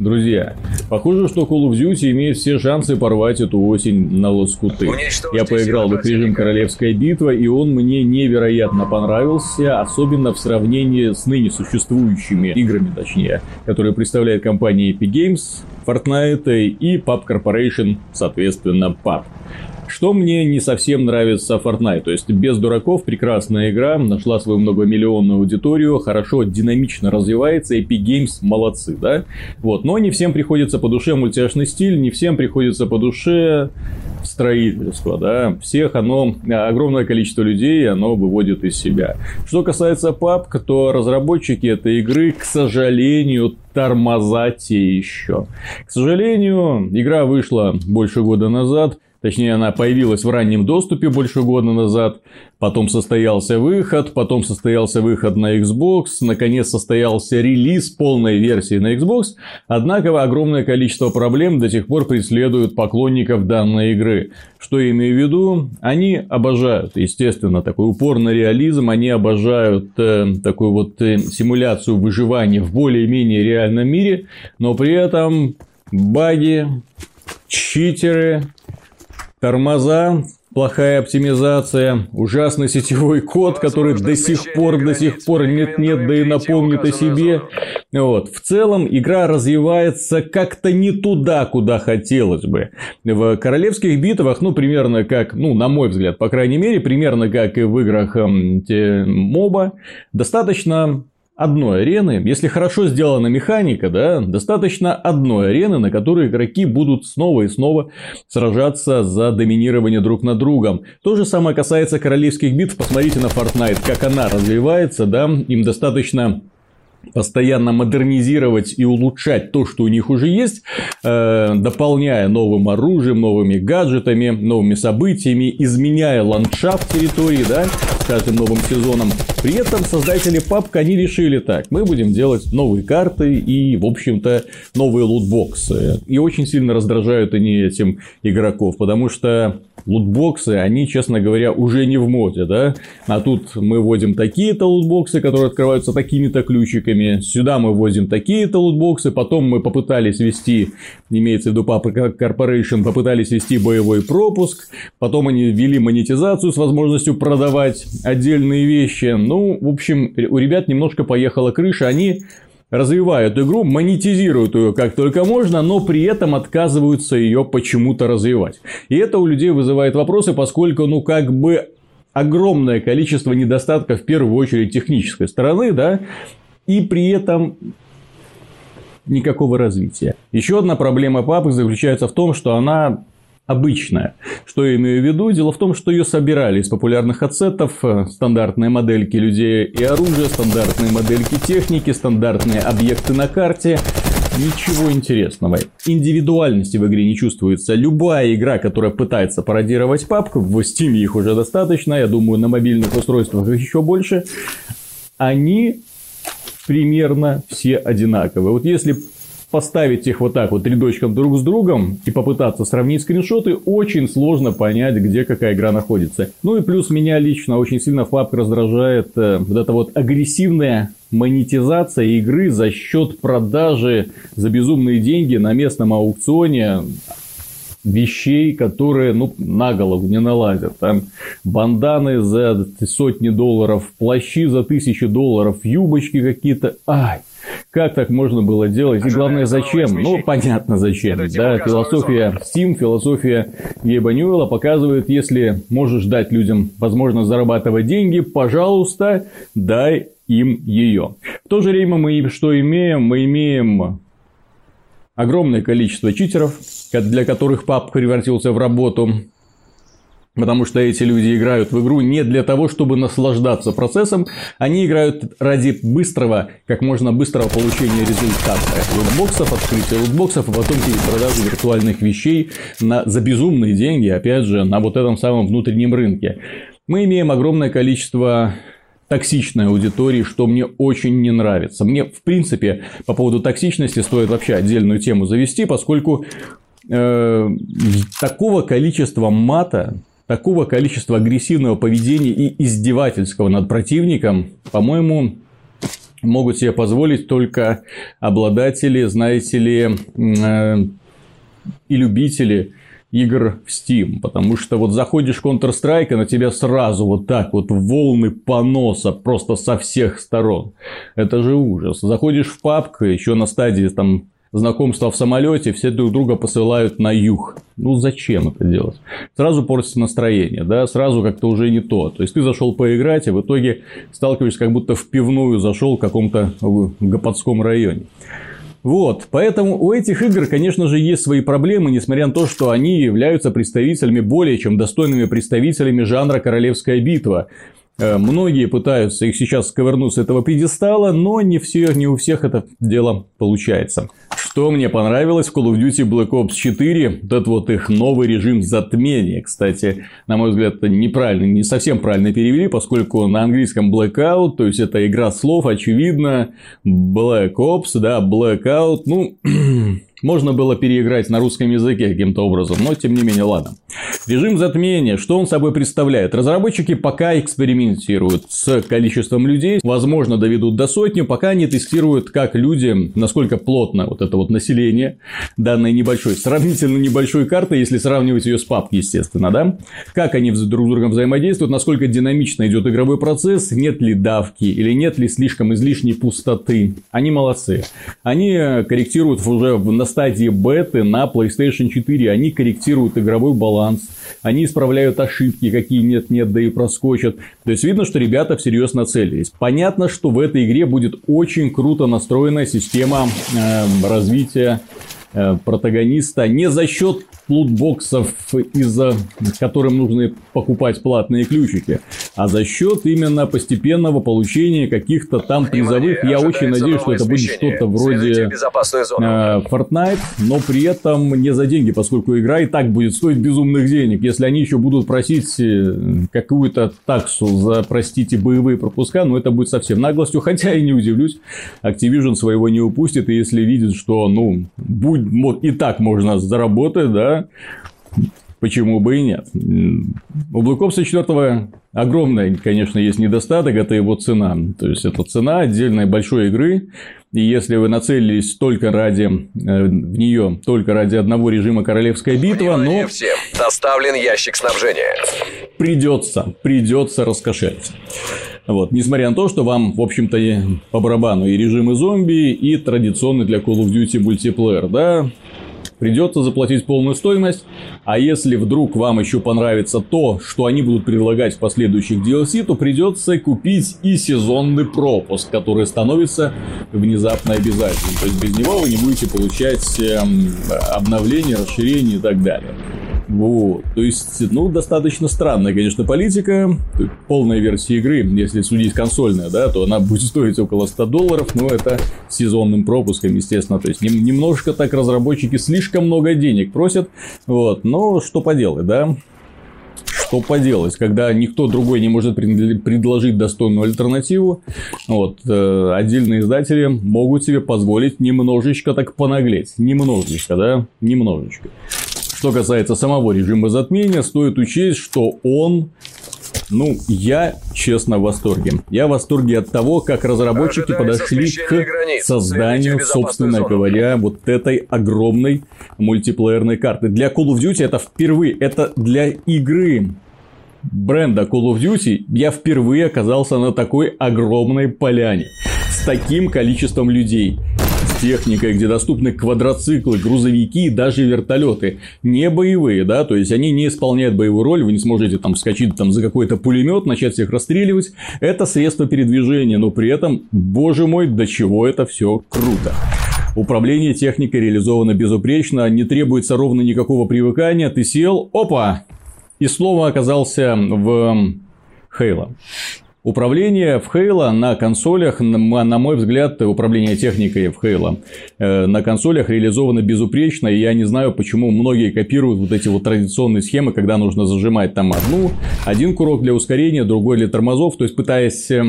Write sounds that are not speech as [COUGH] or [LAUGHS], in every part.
Друзья, похоже, что Call of Duty имеет все шансы порвать эту осень на лоскуты. Я поиграл в их режим Королевская битва, и он мне невероятно понравился, особенно в сравнении с ныне существующими играми, точнее, которые представляет компания Epic Games, Fortnite и PUB Corporation, соответственно, PUB. Что мне не совсем нравится Fortnite, то есть без дураков прекрасная игра, нашла свою многомиллионную аудиторию, хорошо, динамично развивается, Epic Games молодцы, да? Вот, но не всем приходится по душе мультяшный стиль, не всем приходится по душе строительство, да, всех оно, огромное количество людей оно выводит из себя. Что касается PUBG, то разработчики этой игры, к сожалению, тормозать еще. К сожалению, игра вышла больше года назад, Точнее, она появилась в раннем доступе больше года назад, потом состоялся выход, потом состоялся выход на Xbox, наконец состоялся релиз полной версии на Xbox, однако огромное количество проблем до сих пор преследуют поклонников данной игры. Что я имею в виду? Они обожают, естественно, такой упор на реализм, они обожают э, такую вот э, симуляцию выживания в более-менее реальном мире, но при этом баги, читеры, тормоза, плохая оптимизация, ужасный сетевой код, который до сих пор, до сих пор нет-нет, да и напомнит о себе. Вот. В целом, игра развивается как-то не туда, куда хотелось бы. В королевских битвах, ну, примерно как, ну, на мой взгляд, по крайней мере, примерно как и в играх те, моба, достаточно одной арены, если хорошо сделана механика, да, достаточно одной арены, на которой игроки будут снова и снова сражаться за доминирование друг над другом. То же самое касается королевских битв. Посмотрите на Fortnite, как она развивается, да, им достаточно постоянно модернизировать и улучшать то, что у них уже есть, э, дополняя новым оружием, новыми гаджетами, новыми событиями, изменяя ландшафт территории, да, с каждым новым сезоном. При этом создатели PUBG, они решили так, мы будем делать новые карты и, в общем-то, новые лутбоксы. И очень сильно раздражают они этим игроков, потому что лутбоксы, они, честно говоря, уже не в моде, да, а тут мы вводим такие-то лутбоксы, которые открываются такими-то ключиками. Сюда мы ввозим такие-то лутбоксы. Потом мы попытались ввести, имеется в виду Papa Corporation, попытались ввести боевой пропуск. Потом они ввели монетизацию с возможностью продавать отдельные вещи. Ну, в общем, у ребят немножко поехала крыша. Они развивают игру, монетизируют ее как только можно, но при этом отказываются ее почему-то развивать. И это у людей вызывает вопросы, поскольку, ну, как бы огромное количество недостатков, в первую очередь, технической стороны, да, и при этом никакого развития. Еще одна проблема папы заключается в том, что она обычная. Что я имею в виду? Дело в том, что ее собирали из популярных ацетов, э, стандартные модельки людей и оружия, стандартные модельки техники, стандартные объекты на карте. Ничего интересного. Индивидуальности в игре не чувствуется. Любая игра, которая пытается пародировать папку, в Steam их уже достаточно, я думаю, на мобильных устройствах еще больше, они примерно все одинаковые. Вот если поставить их вот так вот рядочком друг с другом и попытаться сравнить скриншоты, очень сложно понять, где какая игра находится. Ну и плюс меня лично очень сильно флап раздражает э, вот эта вот агрессивная монетизация игры за счет продажи за безумные деньги на местном аукционе вещей, которые, ну, на голову не налазят. Там банданы за сотни долларов, плащи за тысячи долларов, юбочки какие-то. Ай, как так можно было делать? И главное, зачем? Ну, понятно, зачем. Да, философия Steam, философия Гейба Ньюэлла показывает, если можешь дать людям возможность зарабатывать деньги, пожалуйста, дай им ее. В то же время мы что имеем? Мы имеем огромное количество читеров, для которых пап превратился в работу. Потому что эти люди играют в игру не для того, чтобы наслаждаться процессом, они играют ради быстрого, как можно быстрого получения результата. Лутбоксов, открытия лутбоксов, а потом продажи виртуальных вещей на, за безумные деньги, опять же, на вот этом самом внутреннем рынке. Мы имеем огромное количество токсичной аудитории, что мне очень не нравится. Мне, в принципе, по поводу токсичности стоит вообще отдельную тему завести, поскольку э, такого количества мата, такого количества агрессивного поведения и издевательского над противником, по-моему, могут себе позволить только обладатели, знаете ли, э, и любители игр в Steam. Потому что вот заходишь в Counter-Strike, и на тебя сразу вот так вот волны поноса просто со всех сторон. Это же ужас. Заходишь в папку, еще на стадии там знакомства в самолете, все друг друга посылают на юг. Ну зачем это делать? Сразу портится настроение, да, сразу как-то уже не то. То есть ты зашел поиграть, и в итоге сталкиваешься как будто в пивную зашел в каком-то Гоподском районе. Вот, поэтому у этих игр, конечно же, есть свои проблемы, несмотря на то, что они являются представителями, более чем достойными представителями жанра «Королевская битва». Э, многие пытаются их сейчас сковырнуть с этого пьедестала, но не, все, не у всех это дело получается. Что мне понравилось в Call of Duty Black Ops 4, этот вот их новый режим затмения. Кстати, на мой взгляд, это неправильно, не совсем правильно перевели, поскольку на английском Blackout, то есть это игра слов, очевидно, Black Ops, да, Blackout, ну, [CLEARS THROAT] Можно было переиграть на русском языке каким-то образом, но тем не менее, ладно. Режим затмения, что он собой представляет? Разработчики пока экспериментируют с количеством людей, возможно, доведут до сотни, пока они тестируют, как люди, насколько плотно вот это вот население данной небольшой, сравнительно небольшой карты, если сравнивать ее с пап, естественно, да? Как они друг с другом взаимодействуют, насколько динамично идет игровой процесс, нет ли давки или нет ли слишком излишней пустоты. Они молодцы. Они корректируют уже на стадии беты на PlayStation 4. Они корректируют игровой баланс, они исправляют ошибки, какие нет-нет, да и проскочат. То есть, видно, что ребята всерьез нацелились. Понятно, что в этой игре будет очень круто настроена система э, развития протагониста не за счет лутбоксов, из-за которым нужно покупать платные ключики, а за счет именно постепенного получения каких-то там призовых. Я очень надеюсь, что это будет что-то вроде э, Fortnite, но при этом не за деньги, поскольку игра и так будет стоить безумных денег. Если они еще будут просить э, какую-то таксу за, простите, боевые пропуска, ну это будет совсем наглостью, хотя и не удивлюсь, Activision своего не упустит, и если видит, что, ну, будь, вот и так можно заработать, да, Почему бы и нет? У Ops 4 огромный, конечно, есть недостаток, это его цена. То есть, это цена отдельной большой игры, и если вы нацелились только ради э, в нее, только ради одного режима Королевская битва, но... всем! Доставлен ящик снабжения. Придется, придется раскошелиться. Вот. Несмотря на то, что вам, в общем-то, по барабану и режимы зомби, и традиционный для Call of Duty мультиплеер, да, придется заплатить полную стоимость. А если вдруг вам еще понравится то, что они будут предлагать в последующих DLC, то придется купить и сезонный пропуск, который становится внезапно обязательным. То есть без него вы не будете получать эм, обновления, расширения и так далее. Вот. То есть, ну, достаточно странная, конечно, политика. Полная версия игры, если судить консольная, да, то она будет стоить около 100 долларов, но это сезонным пропуском, естественно. То есть, немножко так разработчики слишком много денег просят. Вот. Но что поделать, да? что поделать, когда никто другой не может предложить достойную альтернативу, вот, э, отдельные издатели могут себе позволить немножечко так понаглеть. Немножечко, да? Немножечко. Что касается самого режима затмения, стоит учесть, что он ну, я, честно, в восторге. Я в восторге от того, как разработчики подошли к границ. созданию, собственно зону. говоря, вот этой огромной мультиплеерной карты. Для Call of Duty это впервые, это для игры бренда Call of Duty я впервые оказался на такой огромной поляне с таким количеством людей техникой, где доступны квадроциклы, грузовики и даже вертолеты. Не боевые, да, то есть они не исполняют боевую роль, вы не сможете там вскочить там за какой-то пулемет, начать всех расстреливать. Это средство передвижения, но при этом, боже мой, до чего это все круто. Управление техникой реализовано безупречно, не требуется ровно никакого привыкания. Ты сел, опа, и слово оказался в Хейла. Управление в Halo на консолях, на мой взгляд, управление техникой в Halo э, на консолях реализовано безупречно, и я не знаю, почему многие копируют вот эти вот традиционные схемы, когда нужно зажимать там одну, один курок для ускорения, другой для тормозов, то есть пытаясь э,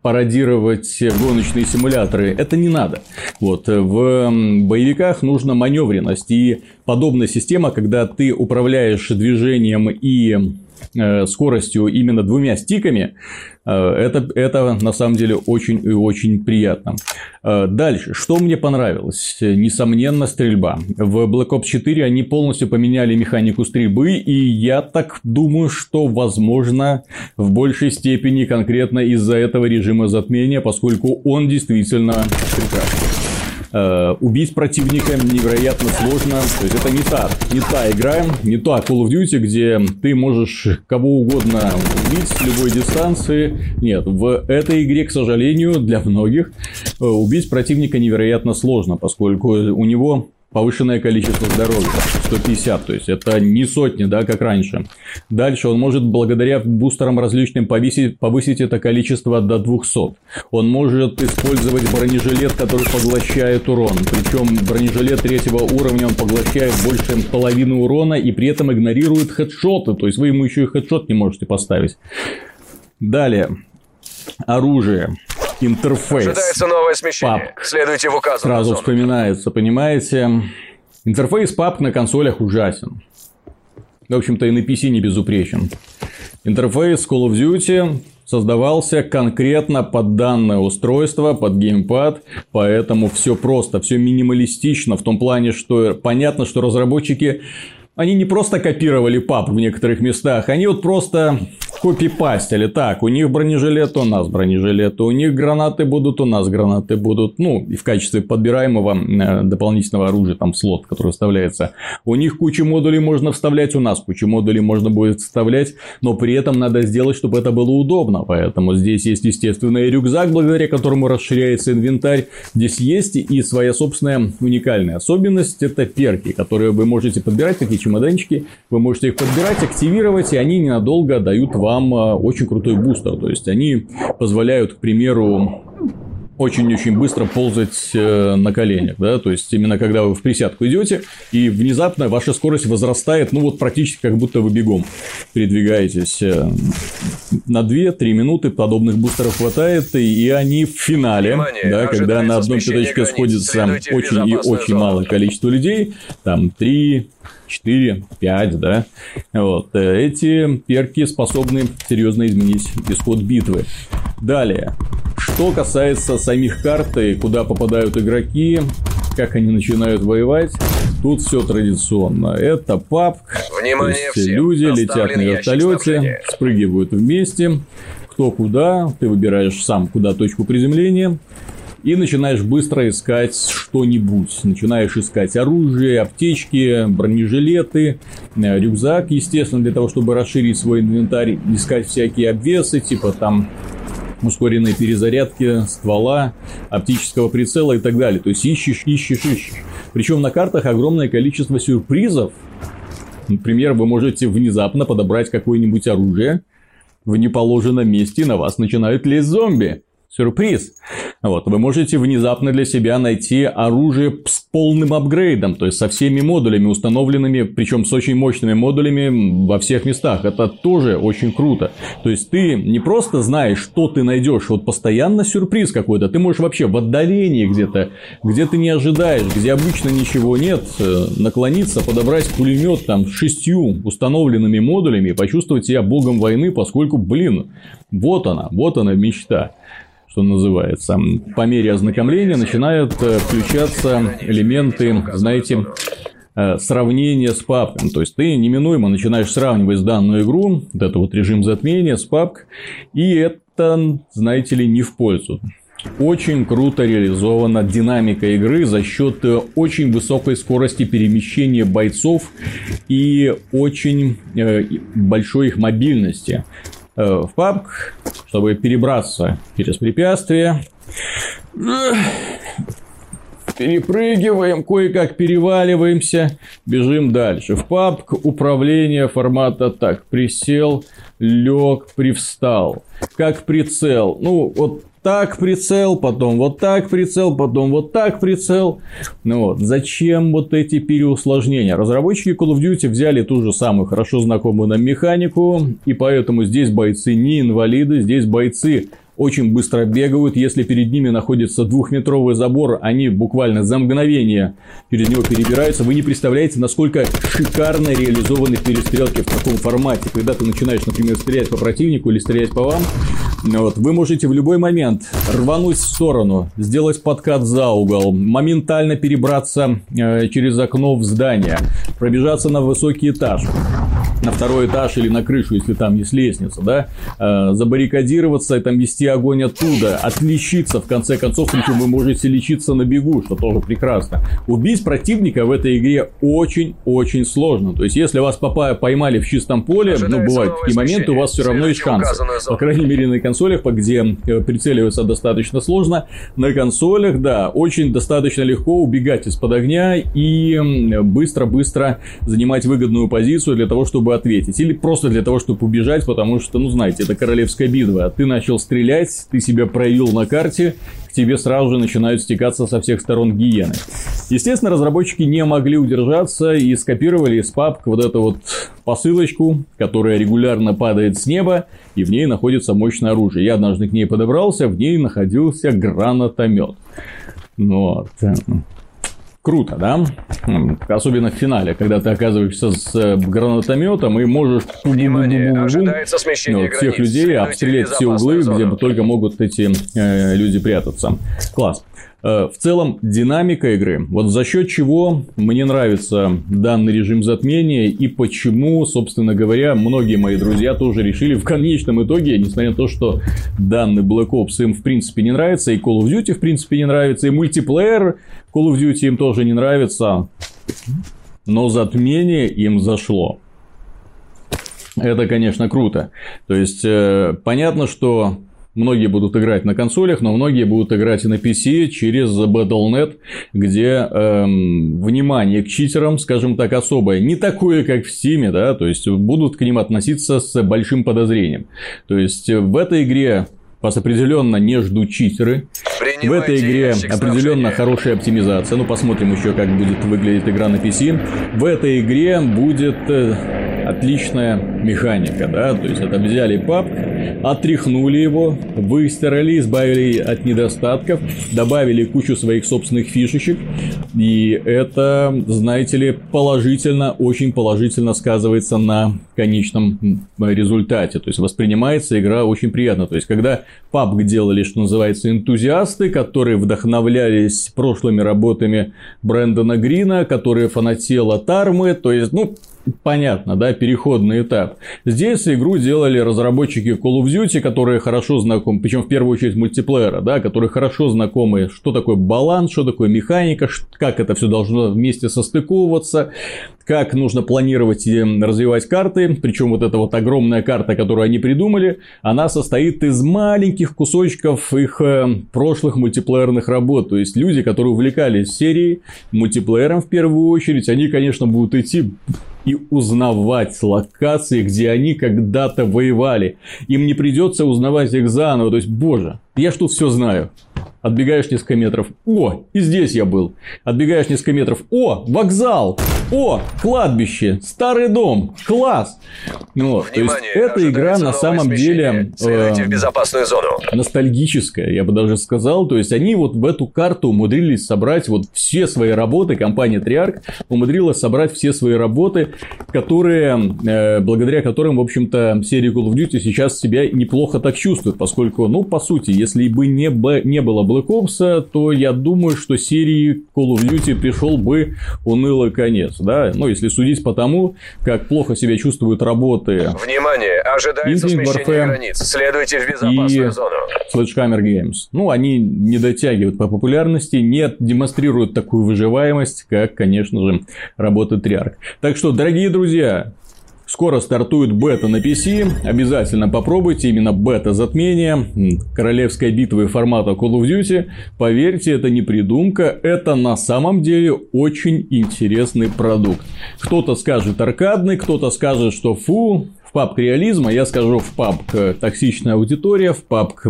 пародировать гоночные симуляторы, это не надо. Вот, в боевиках нужна маневренность, и подобная система, когда ты управляешь движением и э, скоростью именно двумя стиками, Э, это, это на самом деле очень и очень приятно. Э, дальше. Что мне понравилось? Несомненно, стрельба. В Black Ops 4 они полностью поменяли механику стрельбы, и я так думаю, что, возможно, в большей степени конкретно из-за этого режима затмения, поскольку он действительно прекрасный. Э, убить противника невероятно сложно. То есть это не та, не та игра, не та Call of Duty, где ты можешь кого угодно убить с любой дистанции. Нет, в этой игре, к сожалению, для многих э, убить противника невероятно сложно, поскольку у него повышенное количество здоровья, 150, то есть это не сотни, да, как раньше. Дальше он может благодаря бустерам различным повысить, повысить это количество до 200. Он может использовать бронежилет, который поглощает урон. Причем бронежилет третьего уровня он поглощает больше половины урона и при этом игнорирует хедшоты, то есть вы ему еще и хедшот не можете поставить. Далее. Оружие интерфейс. Ожидается новое смещение. Папк. Следуйте в указанную Сразу зону. вспоминается, понимаете. Интерфейс пап на консолях ужасен. В общем-то, и на PC не безупречен. Интерфейс Call of Duty создавался конкретно под данное устройство, под геймпад, поэтому все просто, все минималистично в том плане, что понятно, что разработчики они не просто копировали пап в некоторых местах, они вот просто копипастили. Так, у них бронежилет, у нас бронежилет, у них гранаты будут, у нас гранаты будут. Ну, и в качестве подбираемого э, дополнительного оружия, там слот, который вставляется. У них кучу модулей можно вставлять, у нас кучу модулей можно будет вставлять, но при этом надо сделать, чтобы это было удобно. Поэтому здесь есть, естественно, и рюкзак, благодаря которому расширяется инвентарь. Здесь есть и своя собственная уникальная особенность. Это перки, которые вы можете подбирать, такие чемоданчики. Вы можете их подбирать, активировать, и они ненадолго дают вам вам а, очень крутой бустер. То есть они позволяют, к примеру, очень-очень быстро ползать э, на коленях, да, то есть именно когда вы в присядку идете, и внезапно ваша скорость возрастает, ну вот практически как будто вы бегом передвигаетесь. Э, на 2-3 минуты подобных бустеров хватает, и они в финале, Внимание, да, когда на одном пятачке сходится очень и очень зону. малое количество людей, там 3 4, 5, да. Вот. Э, эти перки способны серьезно изменить исход битвы. Далее. Что касается самих карт и куда попадают игроки, как они начинают воевать, тут все традиционно. Это пап, Внимание все люди летят на вертолете, спрыгивают вместе, кто куда, ты выбираешь сам, куда точку приземления, и начинаешь быстро искать что-нибудь. Начинаешь искать оружие, аптечки, бронежилеты, э, рюкзак, естественно, для того, чтобы расширить свой инвентарь, искать всякие обвесы, типа там ускоренной перезарядки ствола, оптического прицела и так далее. То есть ищешь, ищешь, ищешь. Причем на картах огромное количество сюрпризов. Например, вы можете внезапно подобрать какое-нибудь оружие в неположенном месте, и на вас начинают лезть зомби. Сюрприз! Вот, вы можете внезапно для себя найти оружие с полным апгрейдом, то есть со всеми модулями установленными, причем с очень мощными модулями во всех местах. Это тоже очень круто. То есть ты не просто знаешь, что ты найдешь, вот постоянно сюрприз какой-то. Ты можешь вообще в отдалении где-то, где ты не ожидаешь, где обычно ничего нет, э, наклониться, подобрать пулемет там с шестью установленными модулями и почувствовать себя богом войны, поскольку, блин, вот она, вот она мечта что называется. По мере ознакомления начинают э, включаться элементы, знаете, э, сравнения с папкой. То есть ты неминуемо начинаешь сравнивать данную игру, вот это вот режим затмения с папкой, и это, знаете ли, не в пользу. Очень круто реализована динамика игры за счет э, очень высокой скорости перемещения бойцов и очень большой их мобильности. Э, в пабг, чтобы перебраться через препятствия. Перепрыгиваем, кое-как переваливаемся, бежим дальше. В папк управление формата так. Присел, лег, привстал. Как прицел. Ну, вот так прицел, потом вот так прицел, потом вот так прицел. Ну вот, зачем вот эти переусложнения? Разработчики Call of Duty взяли ту же самую хорошо знакомую нам механику, и поэтому здесь бойцы не инвалиды, здесь бойцы очень быстро бегают. Если перед ними находится двухметровый забор, они буквально за мгновение через него перебираются. Вы не представляете, насколько шикарно реализованы перестрелки в таком формате. Когда ты начинаешь, например, стрелять по противнику или стрелять по вам, Вот, вы можете в любой момент рвануть в сторону, сделать подкат за угол, моментально перебраться э, через окно в здание, пробежаться на высокий этаж, на второй этаж или на крышу, если там есть лестница, да, э, забаррикадироваться и там вести огонь оттуда, отличиться в конце концов, причем вы можете лечиться на бегу, что тоже прекрасно. Убить противника в этой игре очень-очень сложно. То есть, если вас поймали в чистом поле, ну, бывают такие моменты, у вас все равно есть шанс. По крайней мере, на консолях, где э, прицеливаться достаточно сложно, на консолях, да, очень достаточно легко убегать из-под огня и быстро-быстро занимать выгодную позицию для того, чтобы ответить. Или просто для того, чтобы убежать, потому что, ну, знаете, это королевская битва. Ты начал стрелять, ты себя проявил на карте, тебе сразу же начинают стекаться со всех сторон гиены. Естественно, разработчики не могли удержаться и скопировали из папк вот эту вот посылочку, которая регулярно падает с неба, и в ней находится мощное оружие. Я однажды к ней подобрался, в ней находился гранатомет. Вот круто, да? Особенно в финале, когда ты оказываешься с э, гранатометом и можешь Внимание, ожидается смещение всех людей обстрелять все углы, зону. где только могут эти э, люди прятаться. Класс. Э, в целом, динамика игры. Вот за счет чего мне нравится данный режим затмения и почему, собственно говоря, многие мои друзья тоже решили в конечном итоге, несмотря на то, что данный Black Ops им в принципе не нравится, и Call of Duty в принципе не нравится, и мультиплеер Call of Duty им тоже не нравится, но затмение им зашло. Это, конечно, круто. То есть, э, понятно, что Многие будут играть на консолях, но многие будут играть и на PC через Battle.net, где эм, внимание к читерам, скажем так, особое. Не такое, как в Steam, да, то есть будут к ним относиться с большим подозрением. То есть в этой игре вас определенно не ждут читеры. В этой игре определенно хорошая оптимизация. Ну, посмотрим еще, как будет выглядеть игра на PC. В этой игре будет э, отличная механика, да, то есть это взяли пап, отряхнули его, выстирали, избавили от недостатков, добавили кучу своих собственных фишечек, и это, знаете ли, положительно, очень положительно сказывается на конечном результате, то есть воспринимается игра очень приятно, то есть когда PUBG делали, что называется, энтузиасты, которые вдохновлялись прошлыми работами Брэндона Грина, которые фанател от армы, то есть, ну, понятно, да, переходный этап. Здесь игру делали разработчики Call of Duty, которые хорошо знакомы, причем в первую очередь мультиплеера, да, которые хорошо знакомы, что такое баланс, что такое механика, как это все должно вместе состыковываться, как нужно планировать и развивать карты. Причем вот эта вот огромная карта, которую они придумали, она состоит из маленьких кусочков их э, прошлых мультиплеерных работ. То есть люди, которые увлекались серией, мультиплеером в первую очередь, они, конечно, будут идти и узнавать локации, где они когда-то воевали. Им не придется узнавать их заново. То есть, боже, я ж тут все знаю. Отбегаешь несколько метров. О, и здесь я был. Отбегаешь несколько метров. О, вокзал. О, кладбище, старый дом, класс. Ну, то есть эта игра на самом деле э, в безопасную зону. ностальгическая, я бы даже сказал. То есть они вот в эту карту умудрились собрать вот все свои работы. Компания Triarch умудрилась собрать все свои работы, которые э, благодаря которым, в общем-то, серия Call of Duty сейчас себя неплохо так чувствует, поскольку, ну, по сути, если бы не, не было Black Ops, то я думаю, что серии Call of Duty пришел бы унылый конец да, ну, если судить по тому, как плохо себя чувствуют работы. Внимание, ожидается Infinite смещение Warfare границ, следуйте в безопасную и зону. Sledgehammer Games. Ну, они не дотягивают по популярности, не демонстрируют такую выживаемость, как, конечно же, работа Triarch. Так что, дорогие друзья, Скоро стартует бета на PC, обязательно попробуйте именно бета затмения, королевской битвы формата Call of Duty. Поверьте, это не придумка, это на самом деле очень интересный продукт. Кто-то скажет аркадный, кто-то скажет, что фу, папк реализма я скажу в папк токсичная аудитория, в папк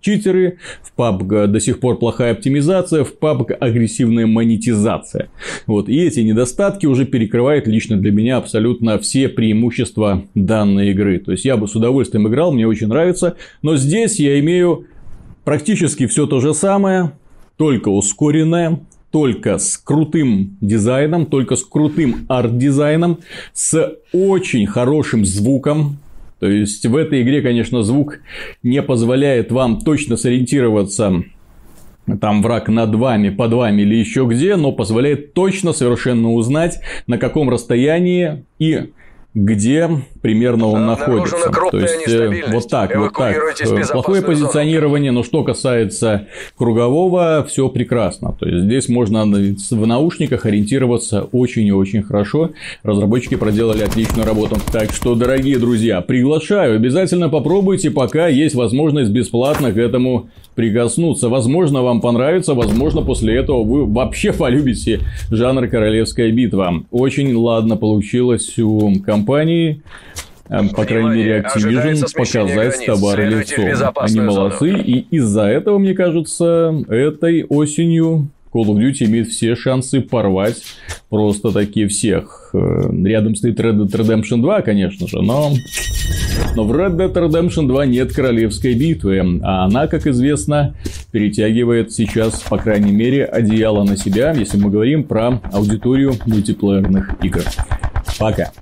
читеры, в папк до сих пор плохая оптимизация, в папк агрессивная монетизация. Вот. И эти недостатки уже перекрывают лично для меня абсолютно все преимущества данной игры. То есть я бы с удовольствием играл, мне очень нравится. Но здесь я имею практически все то же самое, только ускоренное, только с крутым дизайном, только с крутым арт-дизайном, с очень хорошим звуком, То есть в этой игре, конечно, звук не позволяет вам точно сориентироваться там враг над вами, под вами или еще где, но позволяет точно совершенно узнать, на каком расстоянии и где примерно он находится. То есть, э, вот так, вот так. Э, плохое позиционирование, но что касается кругового, все прекрасно. То есть, здесь можно в наушниках ориентироваться очень и очень хорошо. Разработчики проделали отличную работу. Так что, дорогие друзья, приглашаю, обязательно попробуйте, пока есть возможность бесплатно к этому прикоснуться. Возможно, вам понравится, возможно, после этого вы вообще [LAUGHS] полюбите жанр «Королевская битва». Очень ладно получилось у компании э, по крайней мере, Activision показать товары лицом. Они молодцы, и из-за этого, мне кажется, этой осенью Call of Duty имеет все шансы порвать просто такие всех. Э, рядом стоит Red Dead Redemption 2, конечно же, но... Но в Red Dead Redemption 2 нет королевской битвы, а она, как известно, перетягивает сейчас, по крайней мере, одеяло на себя, если мы говорим про аудиторию мультиплеерных игр. Пока.